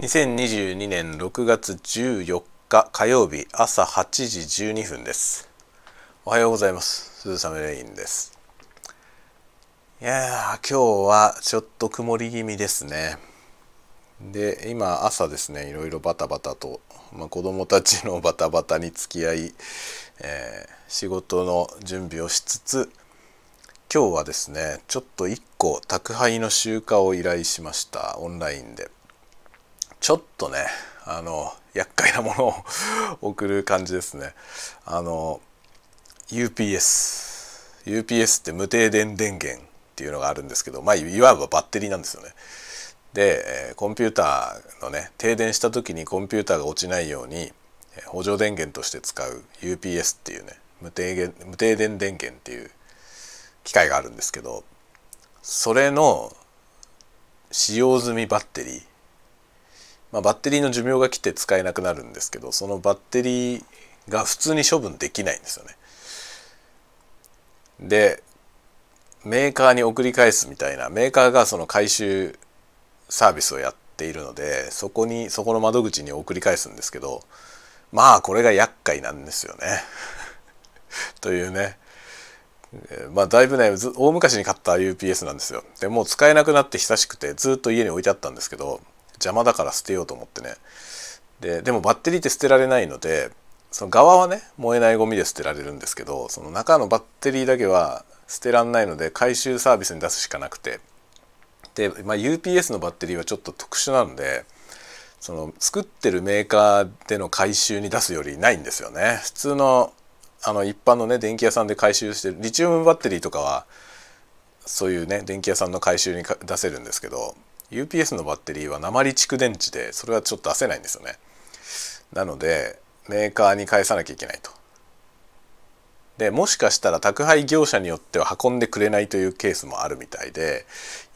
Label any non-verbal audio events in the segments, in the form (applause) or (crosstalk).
2022年6月14日火曜日朝8時12分です。おはようございます。鈴雨レインです。いやー今日はちょっと曇り気味ですね。で今朝ですねいろいろバタバタと、まあ、子供たちの (laughs) バタバタに付き合い、えー、仕事の準備をしつつ今日はですねちょっと1個宅配の集荷を依頼しました。オンラインで。ちょっとねあの厄介なものを送る感じですね。あの UPS UPS って無停電電源っていうのがあるんですけどまあいわばバッテリーなんですよね。でコンピューターのね停電した時にコンピューターが落ちないように補助電源として使う UPS っていうね無停電無停電電源っていう機械があるんですけどそれの使用済みバッテリーまあ、バッテリーの寿命が来て使えなくなるんですけどそのバッテリーが普通に処分できないんですよね。でメーカーに送り返すみたいなメーカーがその回収サービスをやっているのでそこにそこの窓口に送り返すんですけどまあこれが厄介なんですよね。(laughs) というねまあだいぶね大昔に買った UPS なんですよ。でもう使えなくなって久しくてずっと家に置いてあったんですけど邪魔だから捨てようと思ってね。ででもバッテリーって捨てられないのでその側はね燃えないゴミで捨てられるんですけどその中のバッテリーだけは捨てらんないので回収サービスに出すしかなくて。で、まあ、UPS のバッテリーはちょっと特殊なのでその作ってるメーカーでの回収に出すよりないんですよね。普通のあの一般のね電気屋さんで回収してるリチウムバッテリーとかはそういうね電気屋さんの回収に出せるんですけど UPS のバッテリーは鉛蓄電池でそれはちょっと出せないんですよね。なのでメーカーに返さなきゃいけないと。でもしかしたら宅配業者によっては運んでくれないというケースもあるみたいで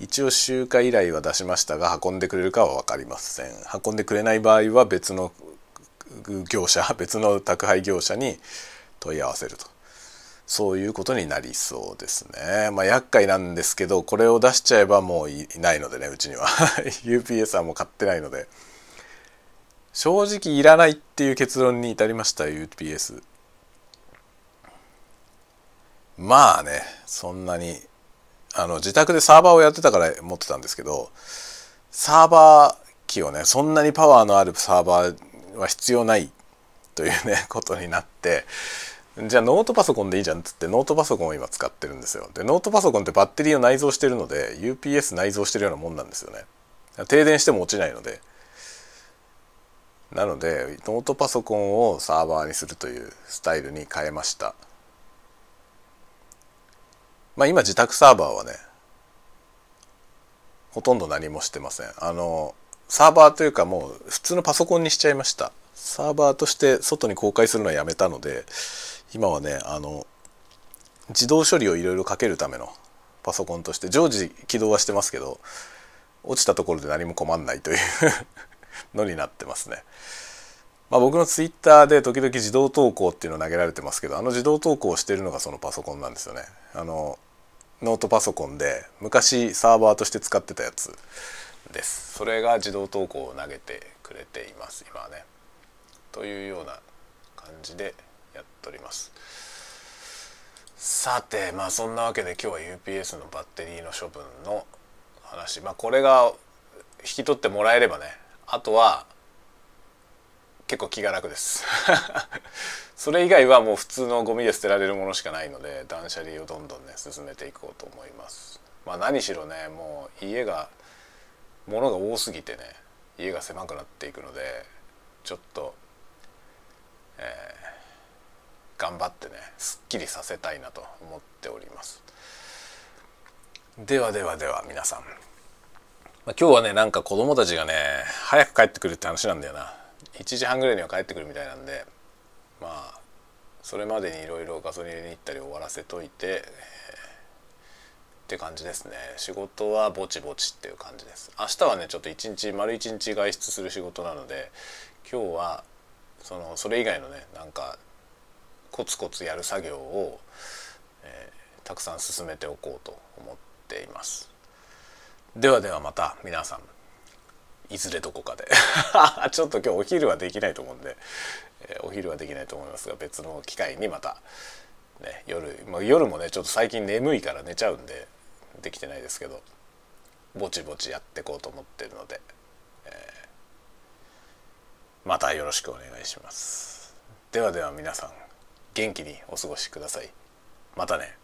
一応集荷依頼は出しましたが運んでくれるかは分かりません。運んでくれない場合は別の業者別の宅配業者に問い合わせると。そういうことになりそうですね。まあ厄介なんですけどこれを出しちゃえばもういないのでねうちには (laughs) UPS はもう買ってないので正直いらないっていう結論に至りました UPS。まあねそんなにあの自宅でサーバーをやってたから持ってたんですけどサーバー機をねそんなにパワーのあるサーバーは必要ないというねことになってじゃあノートパソコンでいいじゃんっつってノートパソコンを今使ってるんですよ。でノートパソコンってバッテリーを内蔵してるので UPS 内蔵してるようなもんなんですよね。停電しても落ちないので。なのでノートパソコンをサーバーにするというスタイルに変えました。まあ今自宅サーバーはねほとんど何もしてません。あのサーバーというかもう普通のパソコンにしちゃいました。サーバーとして外に公開するのはやめたので今はねあの自動処理をいろいろかけるためのパソコンとして常時起動はしてますけど落ちたところで何も困んないという (laughs) のになってますね。まあ、僕のツイッターで時々自動投稿っていうのを投げられてますけどあの自動投稿をしてるのがそのパソコンなんですよね。あのノートパソコンで昔サーバーとして使ってたやつです。それが自動投稿を投げてくれています今はね。というような感じでやっております。さてまあそんなわけで今日は UPS のバッテリーの処分の話。まあこれが引き取ってもらえればね。あとは結構気が楽です。(laughs) それ以外はもう普通のゴミで捨てられるものしかないので断捨離をどんどんね進めていこうと思います。まあ何しろねもう家が物が多すぎてね家が狭くなっていくのでちょっとえー、頑張ってねすっきりさせたいなと思っております。ではではでは皆さん、まあ、今日はねなんか子供たちがね早く帰ってくるって話なんだよな。1時半ぐらいには帰ってくるみたいなんでまあそれまでにいろいろガソリン入れに行ったり終わらせといて、えー、って感じですね。仕事はぼちぼちっていう感じです。明日はねちょっと一日丸一日外出する仕事なので今日はそのそれ以外のねなんかコツコツやる作業を、えー、たくさん進めておこうと思っています。ではではまた皆さんいずれどこかで。(laughs) ちょっと今日お昼はできないと思うんで、えー、お昼はできないと思いますが別の機会にまた、ね、夜、まあ、夜もねちょっと最近眠いから寝ちゃうんでできてないですけどぼちぼちやっていこうと思ってるので、えー、またよろしくお願いします。ではでは皆さん。元気にお過ごしください。またね。